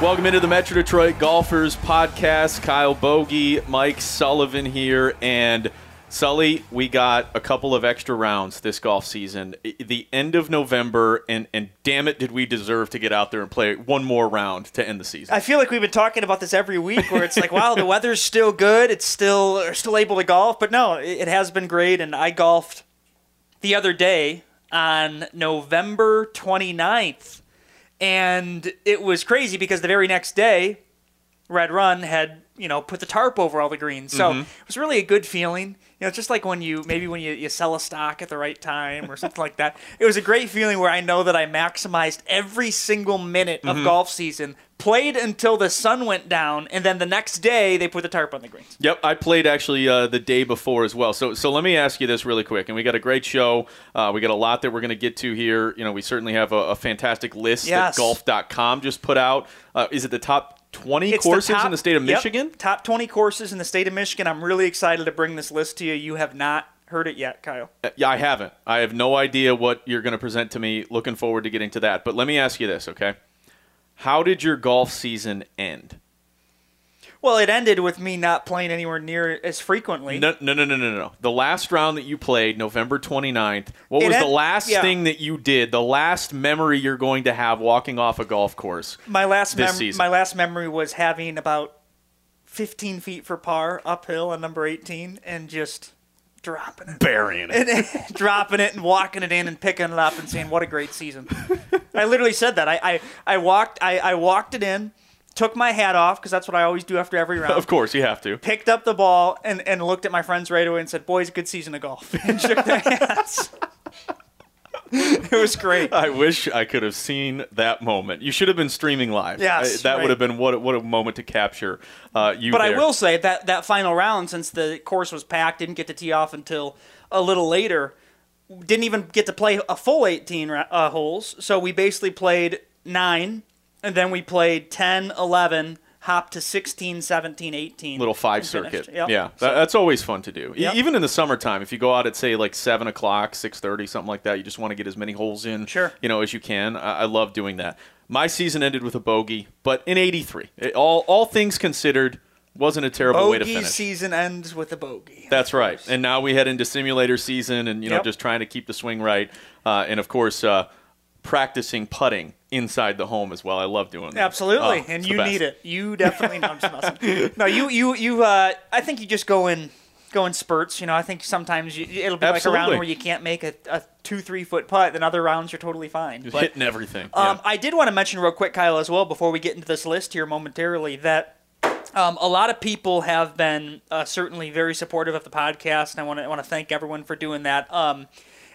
Welcome into the Metro Detroit Golfers Podcast. Kyle Bogey, Mike Sullivan here, and Sully, we got a couple of extra rounds this golf season. The end of November, and, and damn it, did we deserve to get out there and play one more round to end the season. I feel like we've been talking about this every week where it's like, wow, the weather's still good. It's still we're still able to golf. But no, it has been great. And I golfed the other day on November 29th. And it was crazy because the very next day, Red Run had, you know, put the tarp over all the greens. So Mm-hmm. it was really a good feeling. You know, it's just like when you maybe when you, you sell a stock at the right time or something like that. It was a great feeling where I know that I maximized every single minute Mm-hmm. of golf season, played until the sun went down, and then the next day they put the tarp on the greens. Yep, I played actually uh, the day before as well. So, so let me ask you this really quick, and we got a great show. Uh, we got a lot that we're going to get to here. You know, we certainly have a, a fantastic list Yes. that Golf.com just put out. Uh, is it the top twenty It's courses top- in the state of yep, Michigan? top 20 courses in the state of Michigan. I'm really excited to bring this list to you. You have not heard it yet, Kyle. Uh, Yeah, I haven't. I have no idea what you're going to present to me. Looking forward to getting to that. But let me ask you this, okay? How did your golf season end? Well, it ended with me not playing anywhere near as frequently. No, no, no, no, no, no. The last round that you played, November 29th, what It was the en- last yeah. thing that you did, the last memory you're going to have walking off a golf course? My last this mem- season. my last memory was having about 15 feet for par uphill on number 18 and just dropping it. Burying it. And dropping it and walking it in and picking it up and saying, "What a great season!" I literally said that. I I, I walked I, I walked it in, took my hat off because that's what I always do after every round. Of course, you have to. Picked up the ball and, and looked at my friends right away and said, "Boys, a good season of golf." And shook their hands. it was great. I wish I could have seen that moment. You should have been streaming live. Yes, I- that right. would have been what a, what a moment to capture uh, you. But I will say that that final round, since the course was packed, didn't get to tee off until a little later. Didn't even get to play a full 18 uh, holes. So we basically played nine, and then we played 10, 11, hopped to 16, 17, 18. little five circuit. Yep. Yeah, So- that's always fun to do. Yep. Even in the summertime, if you go out at say like seven o'clock, six thirty, something like that, you just want to get as many holes in, Sure. you know, as you can. I, I love doing that. My season ended with a bogey, but in '83, it- all all things considered, wasn't a terrible way to Bogey finish. season ends with a bogey. That's right. And now we head into simulator season, and you know, Yep. just trying to keep the swing right, uh, and of course, uh, practicing putting inside the home as well. I love doing that. Absolutely, Oh, and you need it. You definitely know. No, you you you. Uh, I think you just go in go in spurts. You know, I think sometimes you, it'll be like a round where you can't make a, a two three foot putt, then other rounds you're totally fine. But, hitting everything. um, yeah. I did want to mention real quick, Kyle, as well, before we get into this list here momentarily, that um, a lot of people have been uh, certainly very supportive of the podcast, and I want to want to thank everyone for doing that. Um,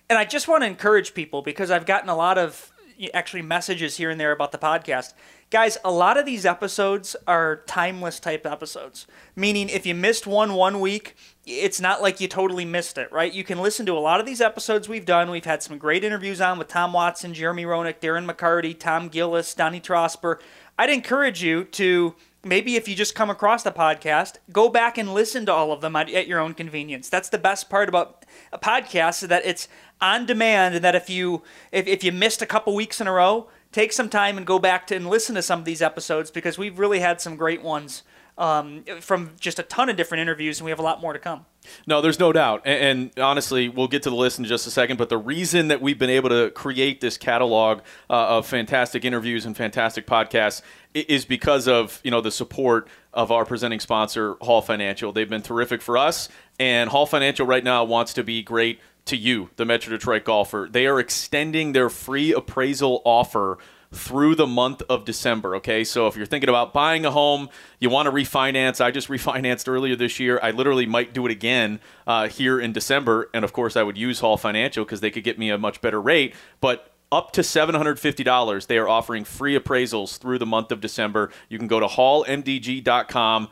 and I just want to encourage people because I've gotten a lot of actually messages here and there about the podcast. Guys, a lot of these episodes are timeless type episodes, meaning if you missed one one week, it's not like you totally missed it, right? You can listen to a lot of these episodes we've done. We've had some great interviews on with Tom Watson, Jeremy Roenick, Darren McCarty, Tom Gillis, Donnie Trosper. I'd encourage you to maybe if you just come across the podcast, go back and listen to all of them at, your own convenience. That's the best part about a podcast is that it's on demand and that if you if, if you missed a couple weeks in a row, take some time and go back to and listen to some of these episodes because we've really had some great ones um, from just a ton of different interviews and we have a lot more to come. No, there's no doubt. And, and honestly, we'll get to the list in just a second. But the reason that we've been able to create this catalog uh, of fantastic interviews and fantastic podcasts is because of you know the support of our presenting sponsor, Hall Financial. They've been terrific for us, and Hall Financial right now wants to be great to you, the Metro Detroit golfer. They are extending their free appraisal offer through the month of December. Okay, so if you're thinking about buying a home, you want to refinance. I just refinanced earlier this year. I literally might do it again uh, here in December, and of course, I would use Hall Financial because they could get me a much better rate. But up to $750, they are offering free appraisals through the month of December. You can go to hallmdg.com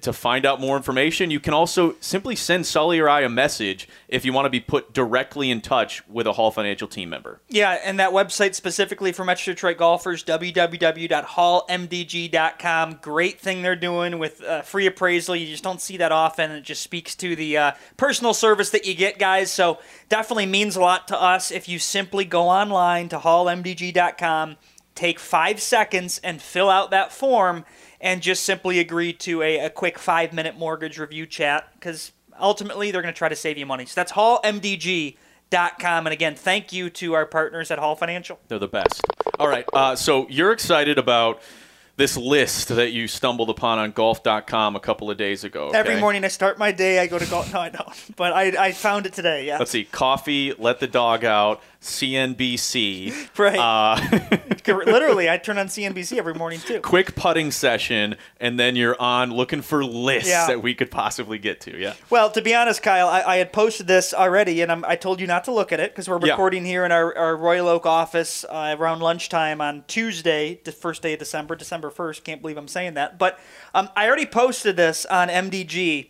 to find out more information, you can also simply send Sully or I a message if you want to be put directly in touch with a Hall Financial team member. Yeah, and that website specifically for Metro Detroit golfers, www.hallmdg.com. Great thing they're doing with uh, free appraisal. You just don't see that often. It just speaks to the uh, personal service that you get, guys. So definitely means a lot to us if you simply go online to hallmdg.com, take five seconds, and fill out that form and just simply agree to a, a quick five minute mortgage review chat because ultimately they're going to try to save you money. So that's hallmdg.com. And again, thank you to our partners at Hall Financial. They're the best. All right. Uh, so you're excited about this list that you stumbled upon on golf.com a couple of days ago. Okay? Every morning I start my day, I go to golf. No, I don't. But I, I found it today, yeah. Let's see. Coffee, let the dog out, CNBC. Right. Uh, Literally, I turn on CNBC every morning too. quick putting session, and then you're on looking for lists Yeah. that we could possibly get to. Yeah. Well, to be honest, Kyle, I, I had posted this already, and I'm, I told you not to look at it because we're Yeah. recording here in our, our Royal Oak office uh, around lunchtime on Tuesday, the first day of December, December 1st. Can't believe I'm saying that. But um, I already posted this on MDG,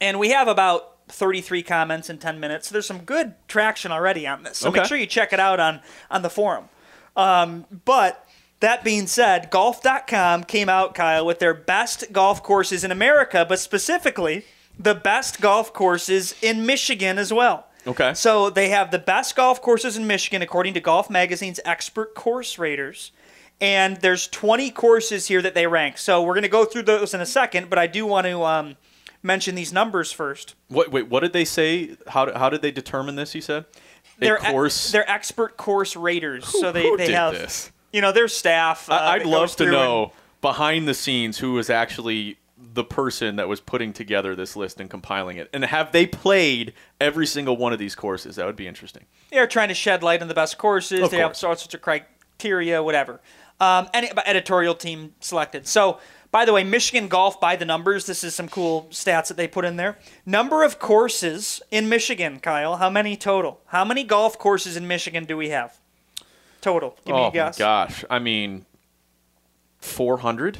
and we have about 33 comments in 10 minutes. So there's some good traction already on this. So make sure you check it out on, on the forum. Um, but that being said, golf.com came out, Kyle, with their best golf courses in America, but specifically the best golf courses in Michigan as well. Okay. So they have the best golf courses in Michigan according to Golf Magazine's expert course raters. And there's 20 courses here that they rank. So we're going to go through those in a second, but I do want to um, mention these numbers first. What, wait, what did they say? How, how did they determine this? You said a They're e- course. they're expert course raters. so they, who they have this? you know their staff. Uh, I'd love to know and- behind the scenes who was actually the person that was putting together this list and compiling it, and have they played every single one of these courses? That would be interesting. they're trying to shed light on the best courses. Of they have course. all sorts of criteria, whatever. Um, and editorial team selected. So, by the way, Michigan golf by the numbers. This is some cool stats that they put in there. Number of courses in Michigan, Kyle. How many total? How many golf courses in Michigan do we have? Total. Give me oh a guess. my gosh! I mean, four hundred.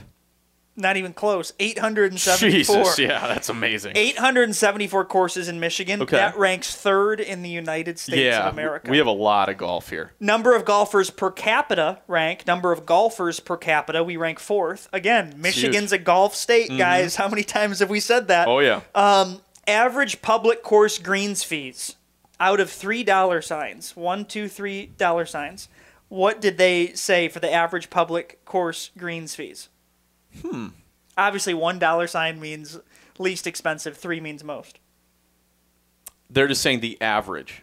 Not even close. 874. Jesus, yeah, that's amazing. 874 courses in Michigan. Okay. That ranks third in the United States yeah, of America. we have a lot of golf here. Number of golfers per capita rank. Number of golfers per capita, we rank fourth. Again, Michigan's a golf state, guys. How many times have we said that? Mm-hmm. Oh yeah. Average public course greens fees out of three dollar signs, one, two, three dollar signs. What did they say for the average public course greens fees? Hmm. Obviously, one dollar sign means least expensive. Three means most. They're just saying the average.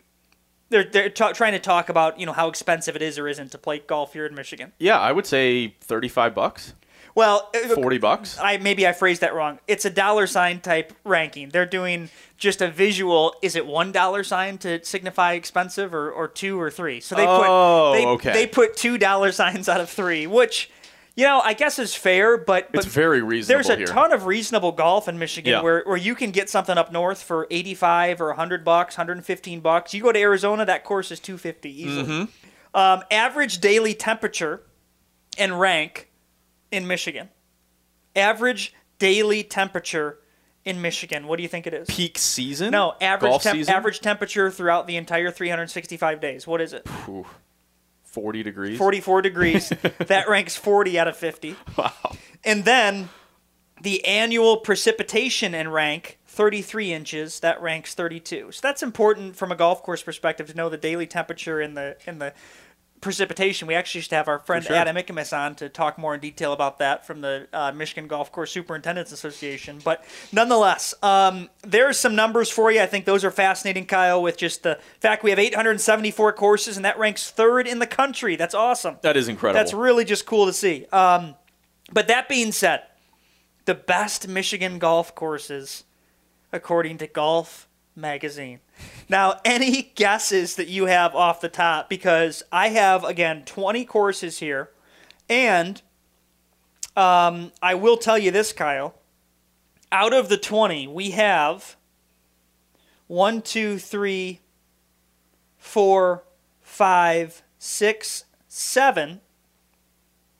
They're they're ta- trying to talk about you know how expensive it is or isn't to play golf here in Michigan. Yeah, I would say thirty-five bucks, Well, uh, forty bucks. I maybe I phrased that wrong. It's a dollar sign type ranking. They're doing just a visual. Is it one dollar sign to signify expensive, or, or two or three? So they Oh, put they, okay. they put two dollar signs out of three, which you know I guess is fair, but, but It's very reasonable there's a here. ton of reasonable golf in Michigan Yeah. where, where you can get something up north for 85 or 100 bucks, 115 bucks. You go to Arizona, that course is 250 easily. Mm-hmm. Um, average daily temperature and rank in Michigan. Average daily temperature in Michigan. What do you think it is? Peak season? No, average golf temp- season. average temperature throughout the entire 365 days. What is it? Forty degrees. 44 degrees. that ranks 40 out of 50. Wow. And then the annual precipitation and rank 33 inches. That ranks 32. So that's important from a golf course perspective to know the daily temperature and the and the precipitation. We actually used to have our friend sure. Adam Ikamas on to talk more in detail about that from the uh, Michigan Golf Course Superintendents Association. But nonetheless, um, there's some numbers for you. I think those are fascinating, Kyle, with just the fact we have 874 courses and that ranks third in the country. That's awesome. That is incredible. That's really just cool to see. Um, but that being said, the best Michigan golf courses, according to Golf Magazine. Now, any guesses that you have off the top? Because I have, again, 20 courses here. And um, I will tell you this, Kyle. Out of the 20, we have one, two, three, four, five, six, seven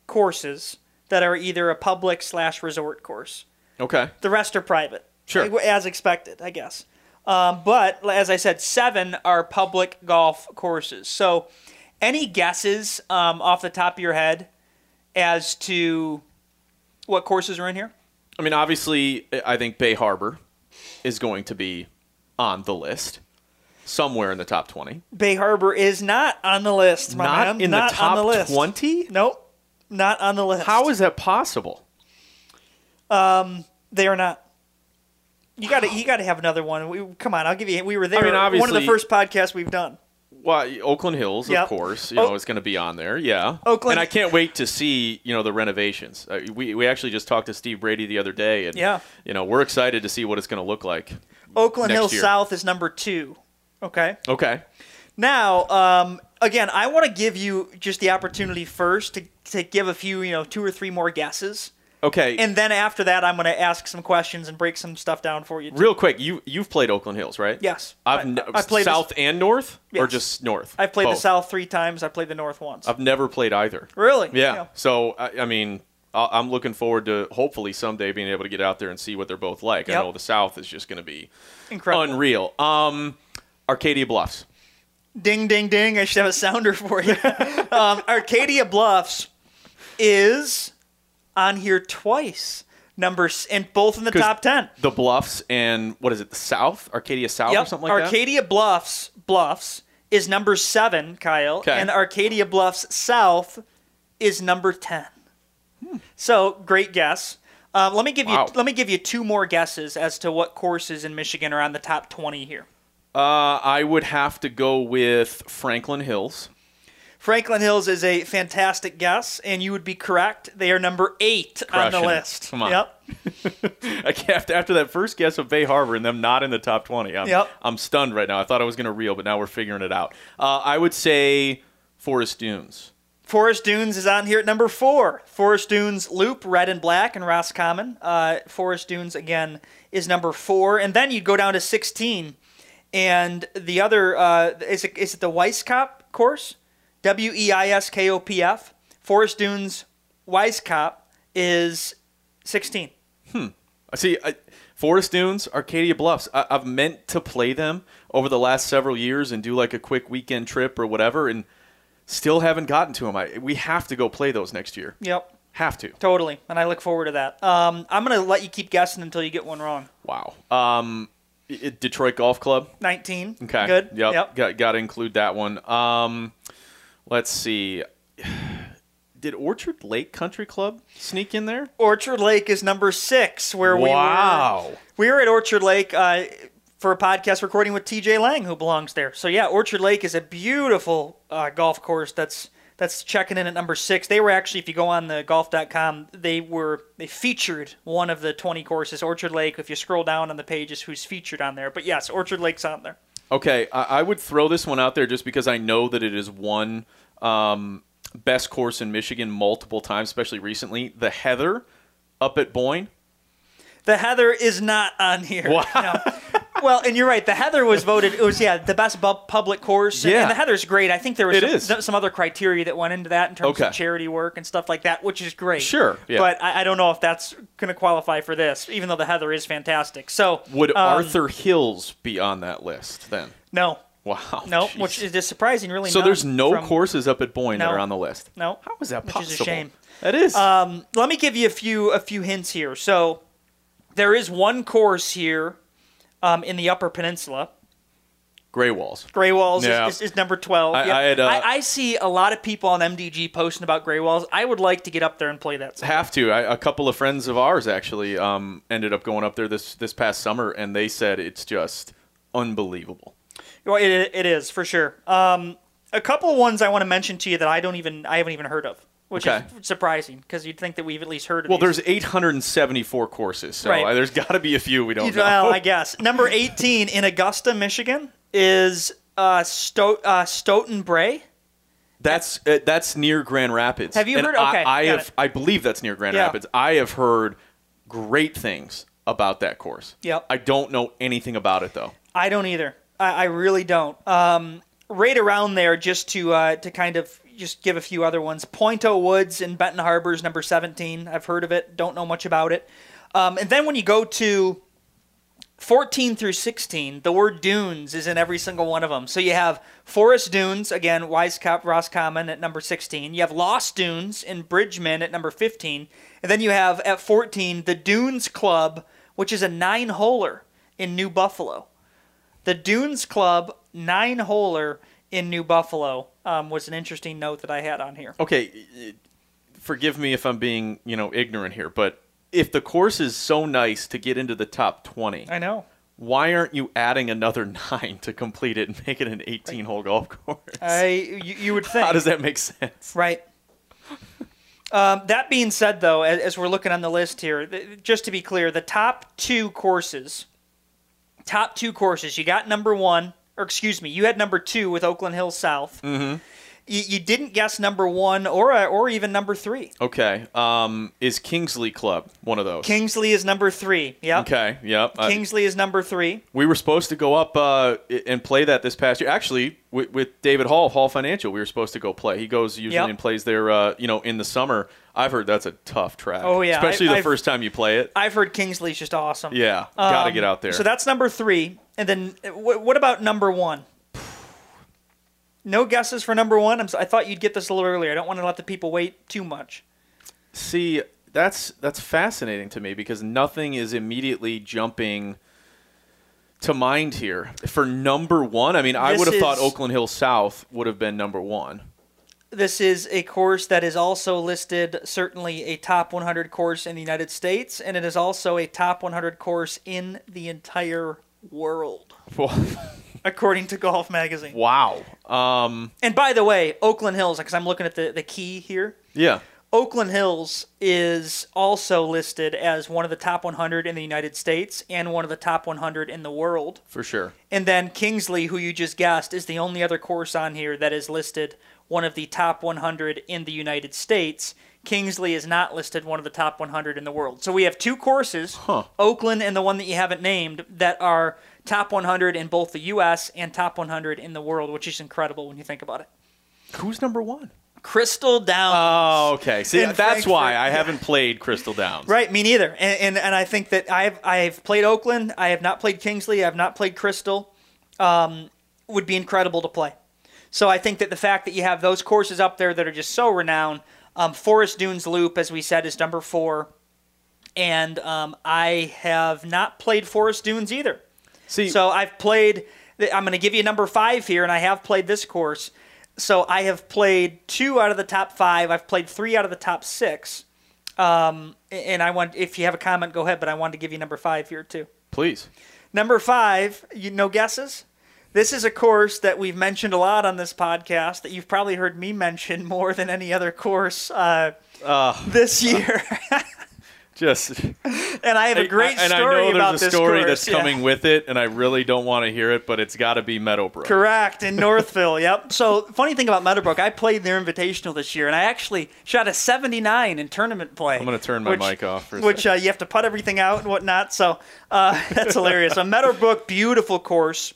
courses that are either a public slash resort course. Okay. The rest are private. Sure. As expected, I guess. Um, but as I said, seven are public golf courses. So, any guesses um, off the top of your head as to what courses are in here? I mean, obviously, I think Bay Harbor is going to be on the list somewhere in the top 20. Bay Harbor is not on the list. My Not man. in not the top on the list. 20? Nope, not on the list. How is that possible? they are not? You got to you got to have another one. We, come on, I'll give you. We were there. I mean, obviously, one of the first podcasts we've done. Well, Oakland Hills, Yep. of course, you Oh. know, is going to be on there. Yeah, Oakland- and I can't wait to see you know the renovations. Uh, we we actually just talked to Steve Brady the other day, and Yeah. you know we're excited to see what it's going to look like. Oakland Hills year. South is number two. Okay. Okay, Now, um, again, I want to give you just the opportunity first to, to give a few, you know, two or three more guesses. Okay. And then after that, I'm going to ask some questions and break some stuff down for you. too. Real quick, you you've played Oakland Hills, right? Yes. I've I- n- I played south this- and north, or just north. I've played the South three times. I played the North once. I've never played either. really? Yeah. So I, I mean, I- I'm looking forward to hopefully someday being able to get out there and see what they're both like. I know the South is just going to be Incredible. unreal. Um, Arcadia Bluffs. Ding, ding, ding. I should have a sounder for you. um, Arcadia Bluffs is on here twice. Numbers and both in the top 10. The Bluffs and what is it? The South? Arcadia South or something like that? Arcadia Bluffs Bluffs is number seven, Kyle, Okay. and Arcadia Bluffs South is number ten. So great guess. Um, let me give Wow. you let me give you two more guesses as to what courses in Michigan are on the top twenty here. Uh, I would have to go with Franklin Hills. Franklin Hills is a fantastic guess, and you would be correct. They are number eight on the Crushing it. list. Come on. Yep. I can't- after, after that first guess of Bay Harbor and them not in the top 20, I'm, Yep. I'm stunned right now. I thought I was going to reel, but now we're figuring it out. Uh, I would say Forest Dunes. Forest Dunes is on here at number four. Forest Dunes Loop, Red and Black, and Roscommon. Uh, Forest Dunes again is number four, and then you go down to sixteen, and the other uh, is it, is it the Weiskopf course? W E I S K O P F. Forest Dunes Weiskopf is sixteen. I see. I, Forest Dunes, Arcadia Bluffs. I, I've meant to play them over the last several years and do like a quick weekend trip or whatever, and still haven't gotten to them. I, we have to go play those next year. Yep, Have to. totally, and I look forward to that. Um, I'm gonna let you keep guessing until you get one wrong. Wow. Um, Detroit Golf Club. Nineteen. Okay. Good. Yep. Yep. Got got to include that one. Um, let's see. Did Orchard Lake Country Club sneak in there? Orchard Lake is number six, where we were. wow. We were at Orchard Lake uh, for a podcast recording with TJ Lang, who belongs there. So yeah, Orchard Lake is a beautiful uh, golf course. That's that's checking in at number six. They were actually, if you go on the golf.com, they were they featured one of the 20 courses. Orchard Lake. If you scroll down on the pages, who's featured on there. But yes, Orchard Lake's on there. Okay, I, I would throw this one out there just because I know that it is one um, best course in Michigan multiple times, especially recently. The Heather up at Boyne. The Heather is not on here. Wow. No. Well, and you're right. The Heather was voted. It was yeah the best bu- public course. And, Yeah. and the Heather's great. I think there was It some, is. some other criteria that went into that in terms Okay. of charity work and stuff like that, which is great. Sure, yeah. But I, I don't know if that's going to qualify for this, even though the Heather is fantastic. So Would um, Arthur Hills be on that list then? No, Wow. no, jeez. which is just surprising. Really. so there's no from- courses up at Boyne that are on the list. No. How is that Which possible? is a shame. That is. Um, let me give you a few a few hints here. So there is one course here um, in the Upper Peninsula. Gray Walls. Gray Walls Yeah. is, is, is number 12. I- Yeah. I had, uh, I, I see a lot of people on MDG posting about Gray Walls. I would like to get up there and play that. sometime. Have to. I, a couple of friends of ours actually um, ended up going up there this this past summer, and they said it's just unbelievable. Well, it, it is for sure. Um, a couple of ones I want to mention to you that I don't even I haven't even heard of, which Okay. is surprising because you'd think that we've at least heard of. Well, these. there's 874 courses, so Right. uh, there's got to be a few we don't You- know. Well, I guess number 18 in Augusta, Michigan, is uh, Sto- uh, Stoughton Bray. That's uh, that's near Grand Rapids. Have you And heard- I- okay, I, got have. it. I believe that's near Grand Yeah. Rapids. I have heard great things about that course. Yep. I don't know anything about it though. I don't either. I, I really don't. Um, right around there, just to uh, to kind of just give a few other ones. Point O'Woods in Benton Harbor is number 17. I've heard of it. Don't know much about it. Um, and then when you go to 14 through 16, the word dunes is in every single one of them. So you have Forest Dunes, again, Weiskopf, Roscommon at number 16. You have Lost Dunes in Bridgman at number 15. And then you have at 14 the Dunes Club, which is a nine holer in New Buffalo. The Dunes Club nine holer in New Buffalo um, was an interesting note that I had on here. Okay, forgive me if I'm being you know ignorant here, but if the course is so nice to get into the top 20, I know. why aren't you adding another nine to complete it and make it an 18 hole golf course? I you, you would think. How does that make sense? Right. Um, that being said, though, as, as we're looking on the list here, th- just to be clear, the top two courses, top two courses, you got number one, or excuse me, you had number two with Oakland Hills South. Mm-hmm. You, you didn't guess number one or uh, or even number three. Okay, um, is Kingsley Club one of those? Kingsley is number three. Yep. Okay, yep. Uh, Kingsley is number three. we were supposed to go up uh, and play that this past year. Actually, with, with David Hall, Hall Financial, we were supposed to go play. He goes usually Yep. and plays there, uh, you know, in the summer. I've heard that's a tough track. Oh, yeah. especially I- the I've- first time you play it. I've heard Kingsley's just awesome. Yeah, gotta Um, get out there. So that's number three. And then uh, what about number one? No guesses for number one. I'm, I thought you'd get this a little earlier. I don't want to let the people wait too much. See, that's that's fascinating to me because nothing is immediately jumping to mind here for number one. I mean, I This would have thought Oakland Hill South would have been number one. This is a course that is also listed certainly a top 100 course in the United States, and it is also a top 100 course in the entire world, according to Golf Magazine. wow. Um, And by the way, Oakland Hills, because I'm looking at the, the key here. yeah. Oakland Hills is also listed as one of the top 100 in the United States and one of the top 100 in the world. For sure. And then Kingsley, who you just guessed, is the only other course on here that is listed one of the top 100 in the United States. Kingsley is not listed one of the top 100 in the world. So we have two courses, Huh. Oakland and the one that you haven't named, that are top 100 in both the U.S. and top 100 in the world, which is incredible when you think about it. Who's number one? Crystal Downs. Oh, okay. See, that's Frankfort, why I haven't played Crystal Downs. Right, me neither. And, and and I think that I've I've played Oakland. I have not played Kingsley. I have not played Crystal. Um, would be incredible to play. So I think that the fact that you have those courses up there that are just so renowned. Um, Forest Dunes Loop, as we said, is number four, and um, I have not played Forest Dunes either. See, So I've played. I'm going to give you number five here, and I have played this course. So I have played two out of the top five. I've played three out of the top six. Um, and I want, if you have a comment, go ahead. But I wanted to give you number five here too. please. Number five, you no guesses. This is a course that we've mentioned a lot on this podcast. That you've probably heard me mention more than any other course uh, this year. Just and I have a great and story I know there's a story course. that's yeah. coming with it, and I really don't want to hear it, but it's got to be Meadowbrook. Correct in Northville. yep. So funny thing about Meadowbrook, I played their invitational this year, and I actually shot a 79 in tournament play. I'm gonna turn my mic off for a which uh, you have to put everything out and whatnot. So uh, that's hilarious. So Meadowbrook, beautiful course.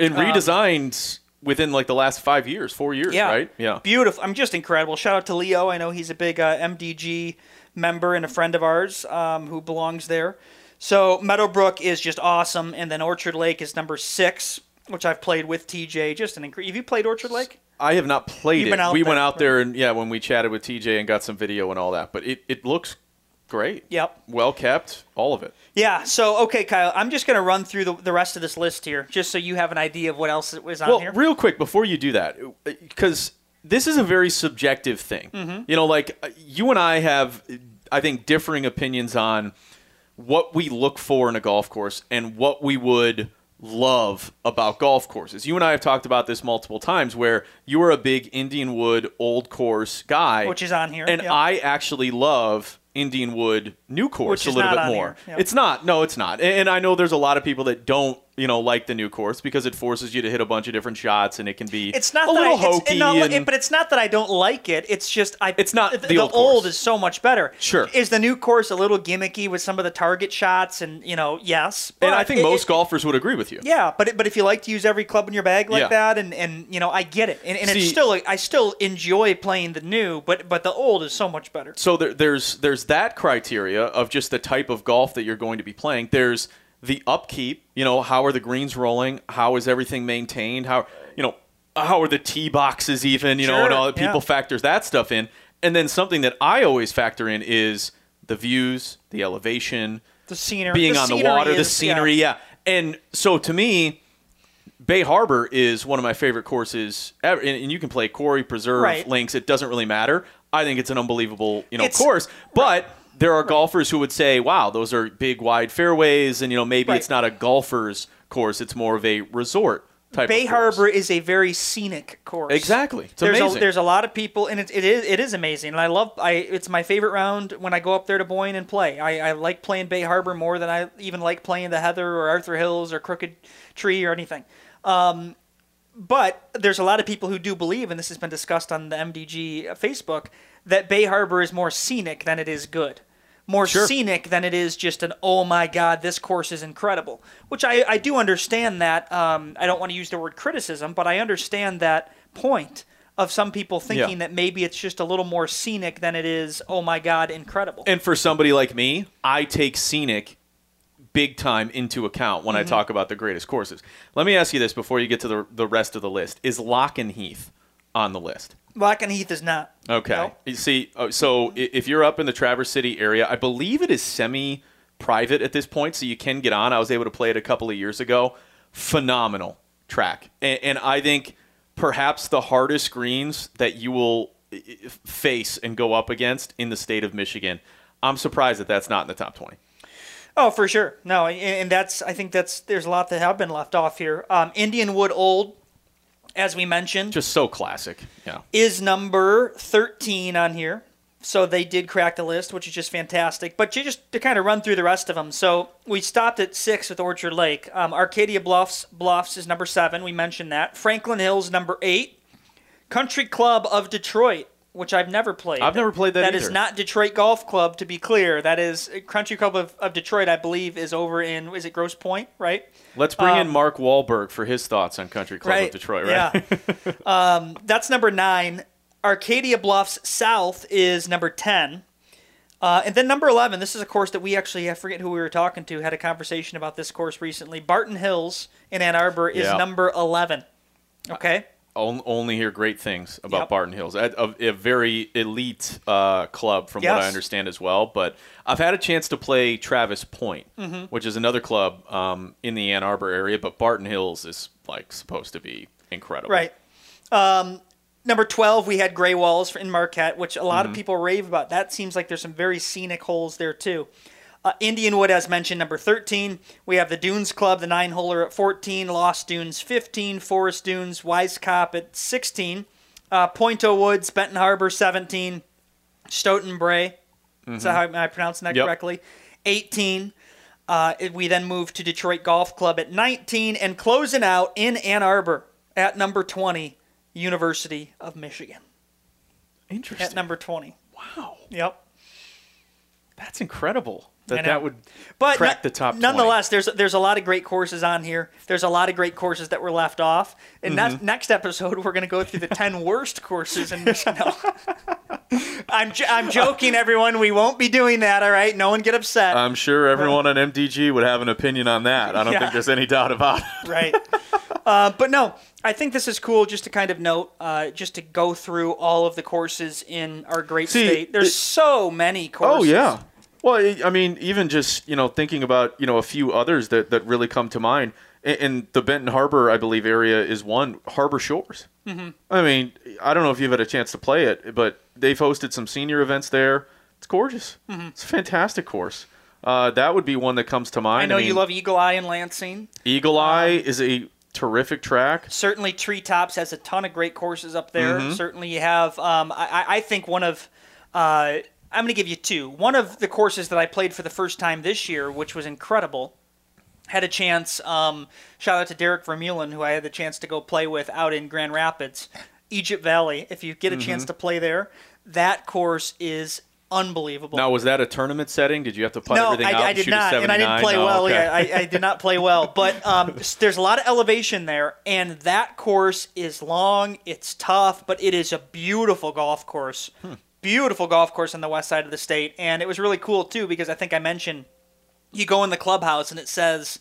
And redesigned within like the last five years, four years, Um, Yeah. right? Yeah. Beautiful. I'm just incredible. Shout out to Leo. I know he's a big uh, MDG member and a friend of ours um, who belongs there. So Meadowbrook is just awesome, and then Orchard Lake is number six, which I've played with TJ. Just an incredible. Have you played Orchard Lake? I have not played You've it. we there, went out right. there and yeah, when we chatted with TJ and got some video and all that, but it, it looks great. Yep. Well kept, all of it. Yeah. So okay, Kyle, I'm just gonna run through the, the rest of this list here, just so you have an idea of what else was on well, here. real quick before you do that, because this is a very subjective thing. Mm-hmm. You know, like you and I have, I think, differing opinions on what we look for in a golf course and what we would love about golf courses. You and I have talked about this multiple times where you are a big Indianwood old course guy, Which is on here, And yep. I actually love Indianwood new course Which a little bit more. yep. It's not. No, it's not. And, I know there's a lot of people that don't, you know, like the new course because it forces you to hit a bunch of different shots and it can be It's not a that little I, it's, hokey. no, and- but it's not that I don't like it. It's just I. It's not the, the old old is so much better. Sure. Is the new course a little gimmicky with some of the target shots and you know yes. and I think it- most it- golfers would agree with you. Yeah, but it, but if you like to use every club in your bag like Yeah. that, and, and you know I get it, and, and it's still I still enjoy playing the new, but but the old is so much better. So there, there's there's there's that criteria of just the type of golf that you're going to be playing. There's the upkeep. You know, how are the greens rolling? How is everything maintained? How you know how are the tee boxes even? You know, and all all people yeah. factors that stuff in. And then something that I always factor in is the views, the elevation, The scenery, being the on the scenery water, the scenery, yeah. And so to me, Bay Harbor is one of my favorite courses ever. And, and you can play Quarry, Preserve, Right. Links. It doesn't really matter. I think it's an unbelievable, you know, It's- course. But there are golfers who would say, "Wow, those are big, wide fairways," and you know, maybe Right. it's not a golfer's course; it's more of a resort type. Bay of course. Harbor is a very scenic course. Exactly. It's there's amazing. A, there's a lot of people, and it, it is it is amazing. And I love I it's my favorite round when I go up there to Boyne and play. I, I like playing Bay Harbor more than I even like playing the Heather or Arthur Hills or Crooked Tree or anything. Um, but there's a lot of people who do believe, and this has been discussed on the MDG Facebook, that Bay Harbor is more scenic than it is good. More Sure. scenic than it is just an oh my god this course is incredible. Which I, I do understand that. Um, I don't want to use the word criticism, but I understand that point of some people thinking Yeah. that maybe it's just a little more scenic than it is oh my god incredible. And for somebody like me, I take scenic big time into account when I Mm-hmm. talk about the greatest courses. Let me ask you this before you get to the, the rest of the list. Is LochenHeath on the list? LochenHeath is not. Okay. No. You see, oh, so if you're up in the Traverse City area, I believe it is semi private at this point, so you can get on. I was able to play it a couple of years ago. Phenomenal track. And, and I think perhaps the hardest greens that you will i- i- face and go up against in the state of Michigan. I'm surprised that that's not in the top 20. Oh, for sure. No, and- and that's I think that's there's a lot that have been left off here. Um, Indianwood Old, as we mentioned, Just so classic. Yeah. is number 13 on here. So they did crack the list, which is just fantastic. But you just to kind of run through the rest of them. So we stopped at six with Orchard Lake. Um, Arcadia Bluffs Bluffs is number seven. We mentioned that. Franklin Hills number eight. Country Club of Detroit, which I've never played. I've never played that That is either. not Detroit Golf Club, to be clear. That is Country Club of, of Detroit. I believe is over in is it Grosse Pointe, right? Let's bring in Um, Mark Wahlberg for his thoughts on Country Club of Detroit, right? Yeah. um, that's number nine. Arcadia Bluffs South is number 10. Uh, and then number 11, this is a course that we actually, I forget who we were talking to, had a conversation about this course recently. Barton Hills in Ann Arbor is Yeah. number 11. Okay? On- only hear great things about Yep. Barton Hills. A, a, very elite uh, club, from what I understand as well. But I've had a chance to play Travis Pointe, Mm-hmm. which is another club um, in the Ann Arbor area. But Barton Hills is like supposed to be incredible. Right. Um, number 12, we had Gray Walls in Marquette, which a Mm-hmm. lot of people rave about. That seems like there's some very scenic holes there, too. Uh, Indianwood, as mentioned, number 13. We have the Dunes Club, the nine holer at 14. Lost Dunes, 15. Forest Dunes, Weiskopf at 16. Uh, Point O'Woods, Benton Harbor, 17. Stoughton Bray. Is that how am I pronouncing that Yep. correctly? 18. Uh, we then move to Detroit Golf Club at 19 and closing out in Ann Arbor at number 20, University of Michigan Interesting. at number 20. wow, Yep. that's incredible. That that would But crack no- the top. 20. nonetheless, there's there's a lot of great courses on here. There's a lot of great courses that were left off. And Mm-hmm. that next episode, we're going to go through the 10 worst courses in Michigan. No. I'm, j- I'm joking, everyone. We won't be doing that, all right? No one get upset. I'm sure everyone on MDG would have an opinion on that. I don't Yeah. think there's any doubt about it. right. Uh, but no, I think this is cool just to kind of note, uh, just to go through all of the courses in our great See, state. There's it- so many courses. Oh yeah. Well, I I mean, even just you know thinking about you know a few others that that really come to mind. In- In the Benton Harbor, I believe area is one. Harbor Shores. Mm-hmm. I mean, I don't know if you've had a chance to play it, but they've hosted some senior events there. It's gorgeous. Mm-hmm. It's a fantastic course. Uh, that would be one that comes to mind. I know you mean, love Eagle Eye and Lansing. Eagle Eye is a terrific track. Certainly, Treetops has a ton of great courses up there. Mm-hmm. Certainly, you have. Um, I, I- I think one of. Uh, I'm going to give you two. One of the courses that I played for the first time this year, which was incredible, had a chance. Um, shout out to Derek Vermeulen, who I had the chance to go play with out in Grand Rapids, Egypt Valley. If you get a Mm-hmm. chance to play there, that course is unbelievable. Now, was that a tournament setting? Did you have to putt no, everything I, out? I and did shoot not, and I didn't play No, well. okay. Yeah, I, I did not play well. But um, there's a lot of elevation there, and that course is long. It's tough, but it is a beautiful golf course. Hmm. Beautiful golf course on the west side of the state, and it was really cool too because I think I mentioned you go in the clubhouse and it says,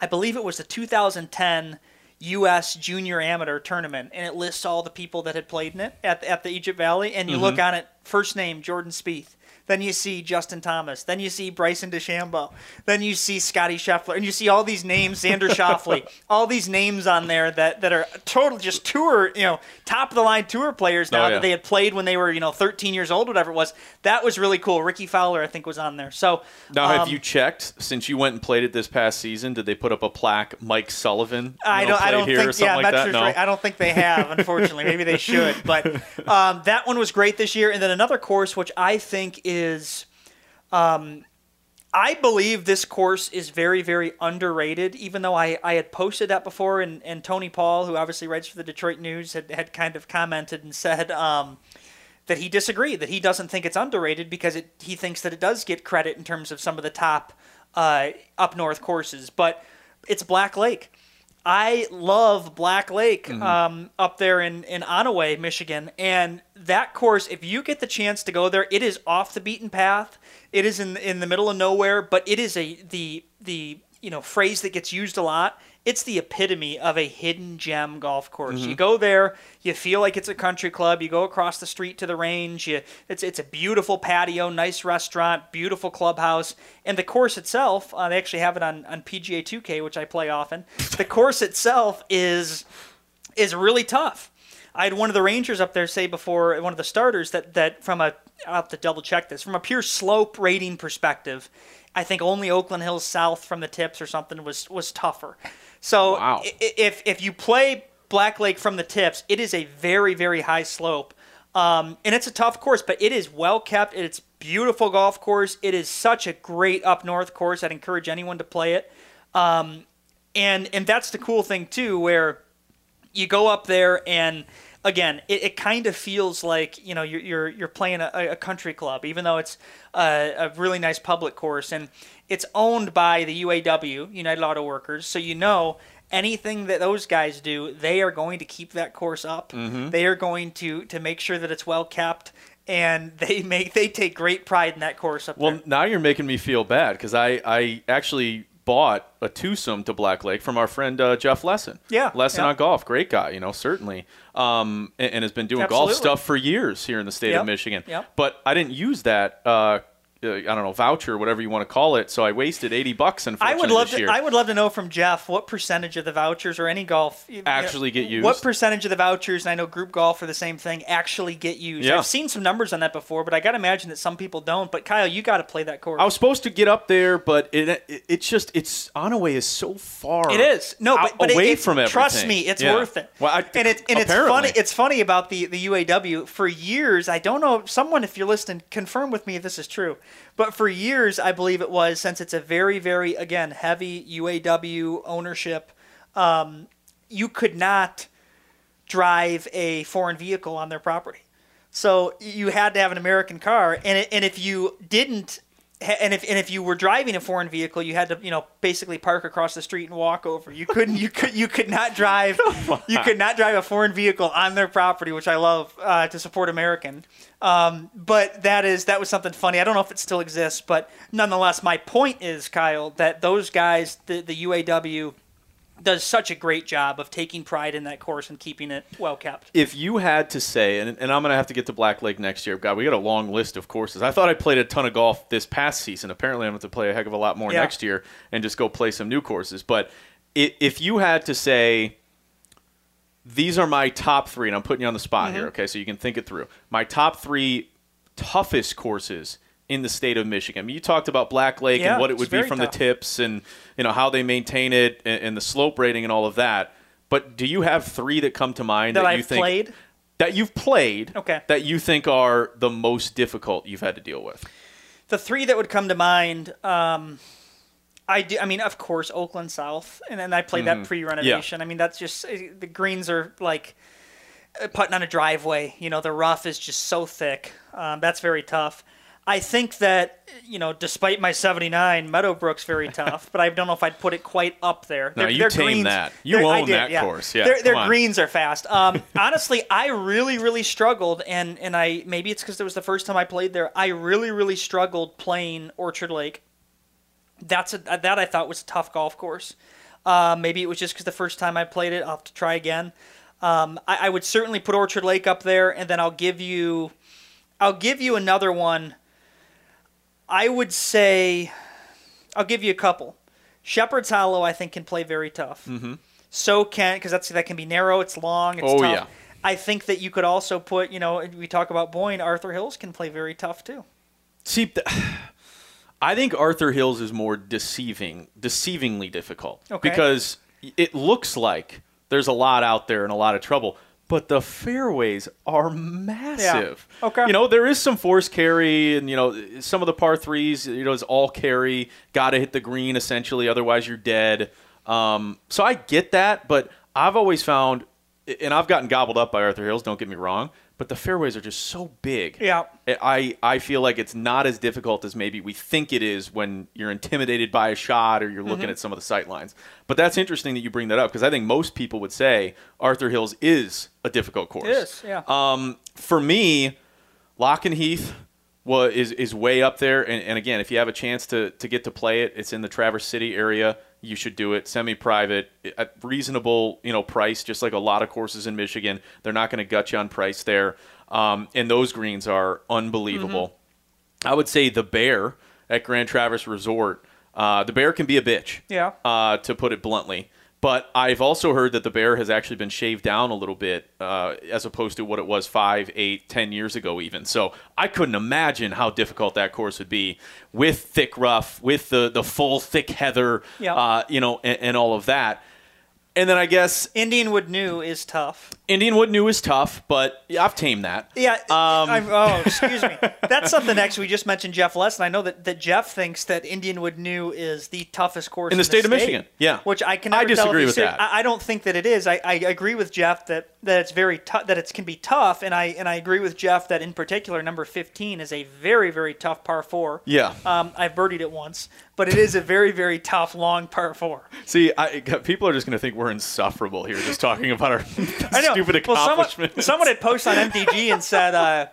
I believe it was the 2010 U.S. Junior Amateur Tournament, and it lists all the people that had played in it at at the Egypt Valley, and you look mm-hmm. on it, first name Jordan Spieth. Then you see Justin Thomas. Then you see Bryson DeChambeau. Then you see Scotty Scheffler. And you see all these names, Xander Schauffele, all these names on there that, that are total just tour, you know, top of the line tour players now Oh, yeah. that they had played when they were, you know, 13 years old, whatever it was. That was really cool. Rickie Fowler, I think, was on there. So Now, have um, you checked since you went and played it this past season? Did they put up a plaque, Mike Sullivan? I don't. I don't think. Yeah, like that? No. right. I don't think they have. Unfortunately, maybe they should. But um, that one was great this year. And then another course, which I think is, um, I believe this course is very, very underrated. Even though I, I had posted that before, and, and Tony Paul, who obviously writes for the Detroit News, had, had kind of commented and said. Um, that he disagreed, that he doesn't think it's underrated because it, he thinks that it does get credit in terms of some of the top uh, up north courses. But it's Black Lake. I love Black Lake um, up there in, in Onaway, Michigan. And that course, if you get the chance to go there, it is off the beaten path. It is in in the middle of nowhere, but it is a the the you know phrase that gets used a lot. It's the epitome of a hidden gem golf course. You go there, you feel like it's a country club. You go across the street to the range. You, it's it's a beautiful patio, nice restaurant, beautiful clubhouse, and the course itself. Uh, they actually have it on on PGA 2K, which I play often. The course itself is is really tough. I had one of the Rangers up there say before one of the starters that that from a I'll have to double check this from a pure slope rating perspective, I think only Oakland Hills South from the tips or something was was tougher. So Wow. if if you play Black Lake from the tips, it is a very very high slope, um, and it's a tough course, but it is well kept. It's beautiful golf course. It is such a great up north course. I'd encourage anyone to play it. Um, and and that's the cool thing too, where you go up there and again it, it kind of feels like you know you're you're, you're playing a, a country club even though it's a, a really nice public course and it's owned by the UAW United Auto Workers so you know anything that those guys do they are going to keep that course up. Mm-hmm. They are going to to make sure that it's well kept and they make they take great pride in that course up Well, there. now you're making me feel bad because I, I actually bought a twosome to Black Lake from our friend uh, Jeff Lesson. Yeah, Lesson yeah. on golf, great guy, you know, certainly, um, and, and has been doing golf stuff for years here in the state Yep, of Michigan. yep. But I didn't use that. Uh, uh, I don't know voucher, whatever you want to call it. So I wasted eighty bucks. Unfortunately, I would love to. I would love to know from Jeff what percentage of the vouchers or any golf you know, Actually get used? What percentage of the vouchers? And I know group golf are the same thing. Actually get used. Yeah. I've seen some numbers on that before, but I got to imagine that some people don't. But Kyle, you got to play that course. I was supposed to get up there, but it, it it's just it's Onaway is so far. It is no, but, out- but it- away it's, from everything. Trust me, it's Yeah. worth it. Well, I, and it's and it's apparently. funny. It's funny about the the UAW. For years, I don't know. Someone, if you're listening, confirm with me if this is true. But for years, I believe it was since it's a very, very again heavy UAW ownership. Um, you could not drive a foreign vehicle on their property. So you had to have an American car, and it, and if you didn't, and if and if you were driving a foreign vehicle, you had to you know basically park across the street and walk over. You couldn't you could you could not drive you could not drive a foreign vehicle on their property, which I love uh, to support American. Um, but that is that was something funny. I don't know if it still exists, but nonetheless, my point is, Kyle, that those guys, the the UAW, does such a great job of taking pride in that course and keeping it well kept. if you had to say, and, and I'm going to have to get to Black Lake next year. God, we got a long list of courses. I thought I played a ton of golf this past season. Apparently, I'm going to play a heck of a lot more Yeah. next year and just go play some new courses. But if you had to say, these are my top three, and I'm putting you on the spot Mm-hmm. here, okay, so you can think it through. My top three toughest courses in the state of Michigan. I mean, you talked about Black Lake Yeah, and what it would be from tough. the tips and you know how they maintain it and, and the slope rating and all of that. But do you have three that come to mind That that, I've you think played? that you've played Okay. that you think are the most difficult you've had to deal with? The three that would come to mind, um, I do. I mean, of course, Oakland South, and then I played that pre-renovation. I mean, that's just uh, the greens are like uh, putting on a driveway. You know, the rough is just so thick. Um, that's very tough. I think that you know, despite my 79, Meadowbrook's very tough, but I don't know if I'd put it quite up there. No, Their- you their tamed greens- that. You their- own did, that yeah. course. Yeah, their, their greens are fast. Um, honestly, I really, really struggled, and and I maybe it's because it was the first time I played there. I really, really struggled playing Orchard Lake. That's a, that I thought was a tough golf course. Uh, maybe it was just because the first time I played it. I'll have to try again. Um, I, I would certainly put Orchard Lake up there, and then I'll give you, I'll give you another one. I would say, I'll give you a couple. Shepherd's Hollow, I think, can play very tough. Mm-hmm. So can because that's that can be narrow. It's long. It's Oh, tough. yeah. I think that you could also put, you know, we talk about Boyne. Arthur Hills can play very tough too. See, th- I think Arthur Hills is more deceiving, deceivingly difficult Okay. because it looks like there's a lot out there and a lot of trouble, but the fairways are massive. Okay. You know, there is some force carry, and you know, some of the par threes, you know, is all carry. Got to hit the green essentially, otherwise you're dead. Um, so I get that, but I've always found, and I've gotten gobbled up by Arthur Hills. Don't get me wrong, but the fairways are just so big. Yeah. I, I feel like it's not as difficult as maybe we think it is when you're intimidated by a shot or you're looking Mm-hmm. at some of the sight lines. But that's interesting that you bring that up because I think most people would say Arthur Hills is a difficult course. It is, yeah. Um, for me, LochenHeath wa is, is way up there. And, and again, if you have a chance to, to get to play it, it's in the Traverse City area. You should do it semi-private at reasonable, you know, price. Just like a lot of courses in Michigan, they're not going to gut you on price there. Um, and those greens are unbelievable. I would say the Bear at Grand Traverse Resort. Uh, the Bear can be a bitch Yeah. uh, to put it bluntly. But I've also heard that the bear has actually been shaved down a little bit uh, as opposed to what it was five, eight, ten years ago, even. So I couldn't imagine how difficult that course would be with thick rough, with the, the full thick heather, Yeah. uh, you know, and, and all of that. And then I guess Indianwood New is tough. Indianwood New is tough, but I've tamed that. Yeah. Um, I'm, oh, excuse me. That's something. next. we just mentioned Jeff Less, and I know that, that Jeff thinks that Indianwood New is the toughest course In the state of Michigan, yeah. Which I can. I Never tell if disagree with serious. that. I, I don't think that it is. I, I agree with Jeff that, that it's very tough. That it can be tough, and I and I agree with Jeff that in particular number 15 is a very very tough par four. Yeah. Um, I've birdied it once, but it is a very very tough long par four. See, I, people are just going to think we're insufferable here, just talking about our I know. Stupid well, someone, someone had posted on MDG and said, uh,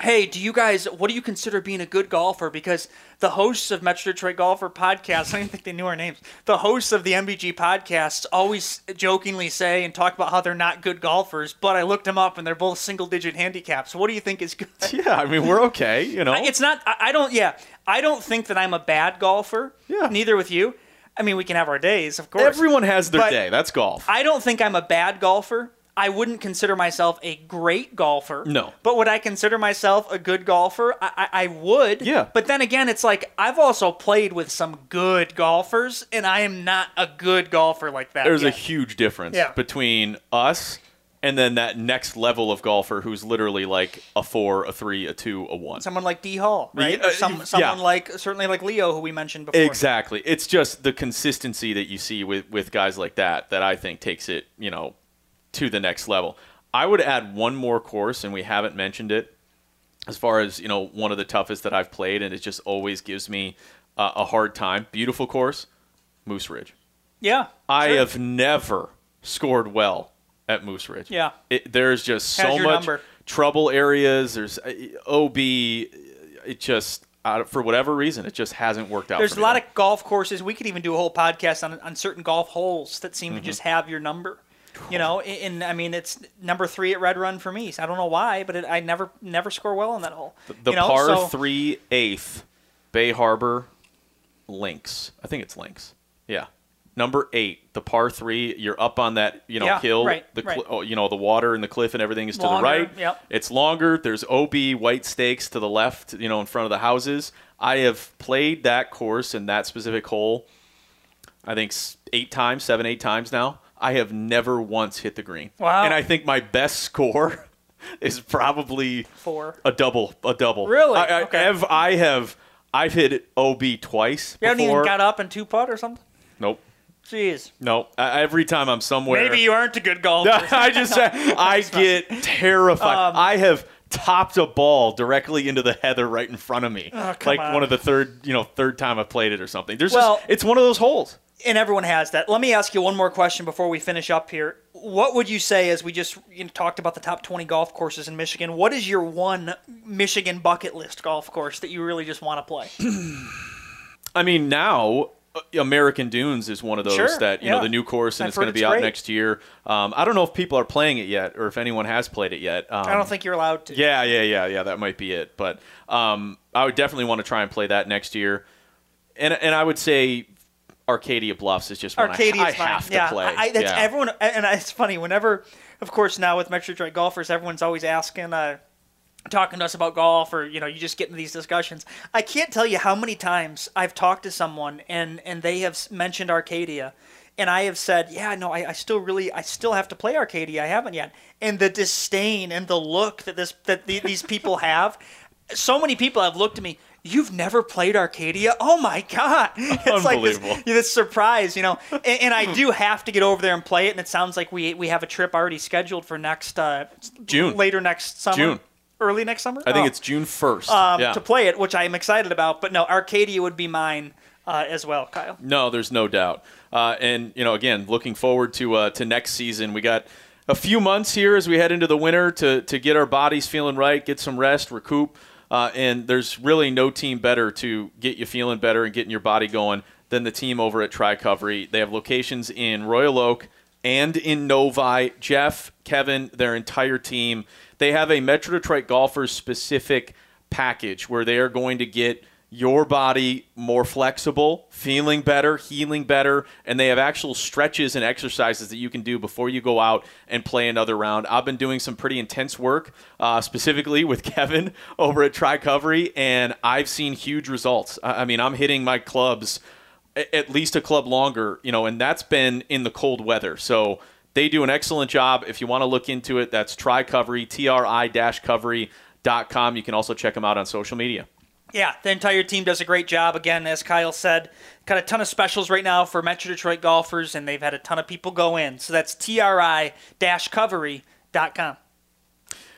"Hey, do you guys? What do you consider being a good golfer? Because the hosts of Metro Detroit Golfer podcast, I don't even think they knew our names. The hosts of the MDG podcasts always jokingly say and talk about how they're not good golfers. But I looked them up, and they're both single-digit handicaps. What do you think is good? yeah, I mean, we're okay, you know. It's not. I, I don't. Yeah, I don't think that I'm a bad golfer. Yeah. Neither with you. I mean, we can have our days, of course. Everyone has their day. That's golf. I don't think I'm a bad golfer. I wouldn't consider myself a great golfer. No. But would I consider myself a good golfer? I, I, I would. Yeah. But then again, it's like I've also played with some good golfers, and I am not a good golfer like that. There's a huge difference Yeah. between us and then that next level of golfer who's literally like a four, a three, a two, a one. someone like D Hall, right? Or some, uh, someone yeah. like certainly like Leo, who we mentioned before. Exactly. It's just the consistency that you see with, with guys like that that I think takes it, you know, to the next level. I would add one more course, and we haven't mentioned it, as far as, you know, one of the toughest that I've played, and it just always gives me uh, a hard time. Beautiful course, Moose Ridge. Yeah. I sure. have never scored well at Moose Ridge. Yeah. It, there's just so much number. trouble areas. There's uh, OB. It just, of- for whatever reason, it just hasn't worked out. There's a lot of golf courses. We could even do a whole podcast on, on certain golf holes that seem Mm-hmm. to just have your number. You know, and, I mean, it's number three at Red Run for me. So I don't know why, but it, I never never score well on that hole. the you know, par so- three eighth Bay Harbor links. I think it's links. Yeah. Number eight, the par three. You're up on that, you know, Yeah, hill. right, the cli- right. oh, you know, the water and the cliff and everything is to Longer, the right. yep. It's longer. There's OB white stakes to the left. You know, in front of the houses. I have played that course and that specific hole. I think eight times, seven, eight times now. I have never once hit the green. Wow. And I think my best score is probably Four. a double, a double. Really? I, I, Okay. have, I have, I've hit OB twice You haven't even got up and two putt or something. nope, Jeez. nope. I, every time I'm somewhere, Maybe you aren't a good golfer. I just, I get terrified. Um, I have topped a ball directly into the heather right in front of me, Oh, like on. one of the third, you know, third time I've played it or something. There's Well- just it's one of those holes. And everyone has that. Let me ask you one more question before we finish up here. What would you say, as we just you know, talked about the top 20 golf courses in Michigan, what is your one Michigan bucket list golf course that you really just want to play? I mean, now uh, American Dunes is one of those Sure, that you know the new course and I've it's going to be out great. next year. Um, I don't know if people are playing it yet or if anyone has played it yet. Um, I don't think you're allowed to. Yeah, yeah, yeah, yeah. That might be it. But um, I would definitely want to try and play that next year. And and I would say Arcadia Bluffs is just one I, I fine. have to play. I, that's yeah. everyone, and it's funny whenever, of course, now with Metro Detroit golfers, everyone's always asking, uh, talking to us about golf, or you know, you just get into these discussions. I can't tell you how many times I've talked to someone and and they have mentioned Arcadia. And I have said, yeah, no, I, I still really, I still have to play Arcadia. I haven't yet. And the disdain and the look that this, that the, these people have, so many people have looked at me. You've never played Arcadia? Oh my god! It's like this, this surprise, you know. And, and I do have to get over there and play it. And it sounds like we we have a trip already scheduled for next uh, June. later next summer, June. early next summer. I think Oh. it's June first. um, yeah. to play it, which I am excited about. But no, Arcadia would be mine uh, as well, Kyle. No, there's no doubt. Uh, and you know, again, looking forward to uh, to next season. We got a few months here as we head into the winter to to get our bodies feeling right, get some rest, recoup. Uh, and there's really no team better to get you feeling better and getting your body going than the team over at Tricovery. They have locations in Royal Oak and in Novi. Jeff, Kevin, their entire team. They have a Metro Detroit golfers specific package where they are going to get your body more flexible, feeling better, healing better, and they have actual stretches and exercises that you can do before you go out and play another round. I've been doing some pretty intense work, uh, specifically with Kevin over at Tricovery, and I've seen huge results. I I mean, I'm hitting my clubs at least a club longer, you know, and that's been in the cold weather. So they do an excellent job. If you want to look into it, that's Tricovery, T-R-I-Covery.com. You can also check them out on social media. Yeah, the entire team does a great job. Again, as Kyle said, got a ton of specials right now for Metro Detroit golfers, and they've had a ton of people go in. So that's tri-covery.com.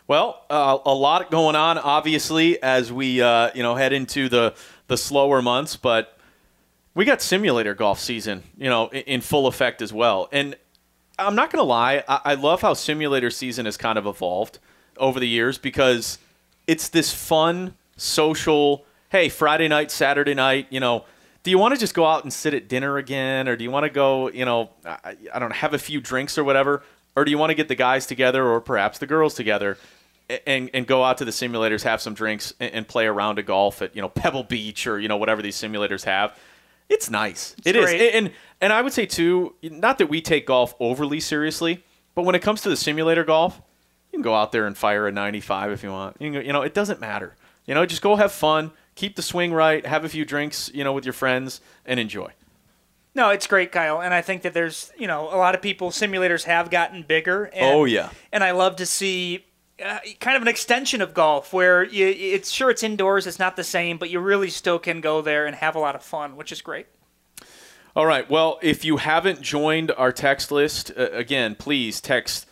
Well, uh, a lot going on, obviously, as we uh, you know head into the the slower months, but we got simulator golf season, you know, in, in full effect as well. And I'm not going to lie, I, I love how simulator season has kind of evolved over the years because it's this fun, social. Hey, Friday night, Saturday night, you know. Do you want to just go out and sit at dinner again, or do you want to go, you know, I, I don't know, have a few drinks or whatever, or do you want to get the guys together or perhaps the girls together and and go out to the simulators, have some drinks, and, and play a round of golf at you know Pebble Beach or you know whatever these simulators have. It's nice. It is, great. and and I would say too, not that we take golf overly seriously, but when it comes to the simulator golf, you can go out there and fire a 95 if you want. You, can go, you know, it doesn't matter. You know, just go have fun, keep the swing right, have a few drinks, you know, with your friends, and enjoy. No, it's great, Kyle, and I think that there's you know a lot of people simulators have gotten bigger. And, Oh, yeah. and I love to see. Uh, kind of an extension of golf where you, it's sure it's indoors, it's not the same, but you really still can go there and have a lot of fun, which is great. All right. Well, if you haven't joined our text list, uh, again, please text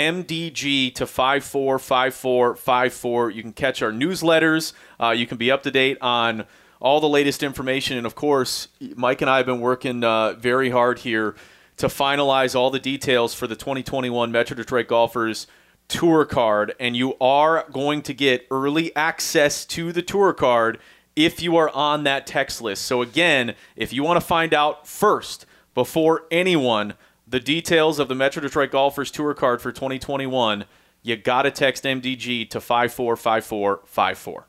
MDG to 545454. You can catch our newsletters. Uh, you can be up to date on all the latest information. And of course, Mike and I have been working uh, very hard here to finalize all the details for the 2021 Metro Detroit Golfers tour card. And you are going to get early access to the tour card if you are on that text list. So, again, if you want to find out first, before anyone, the details of the Metro Detroit Golfers Tour card for 2021, you got to text MDG to 545454.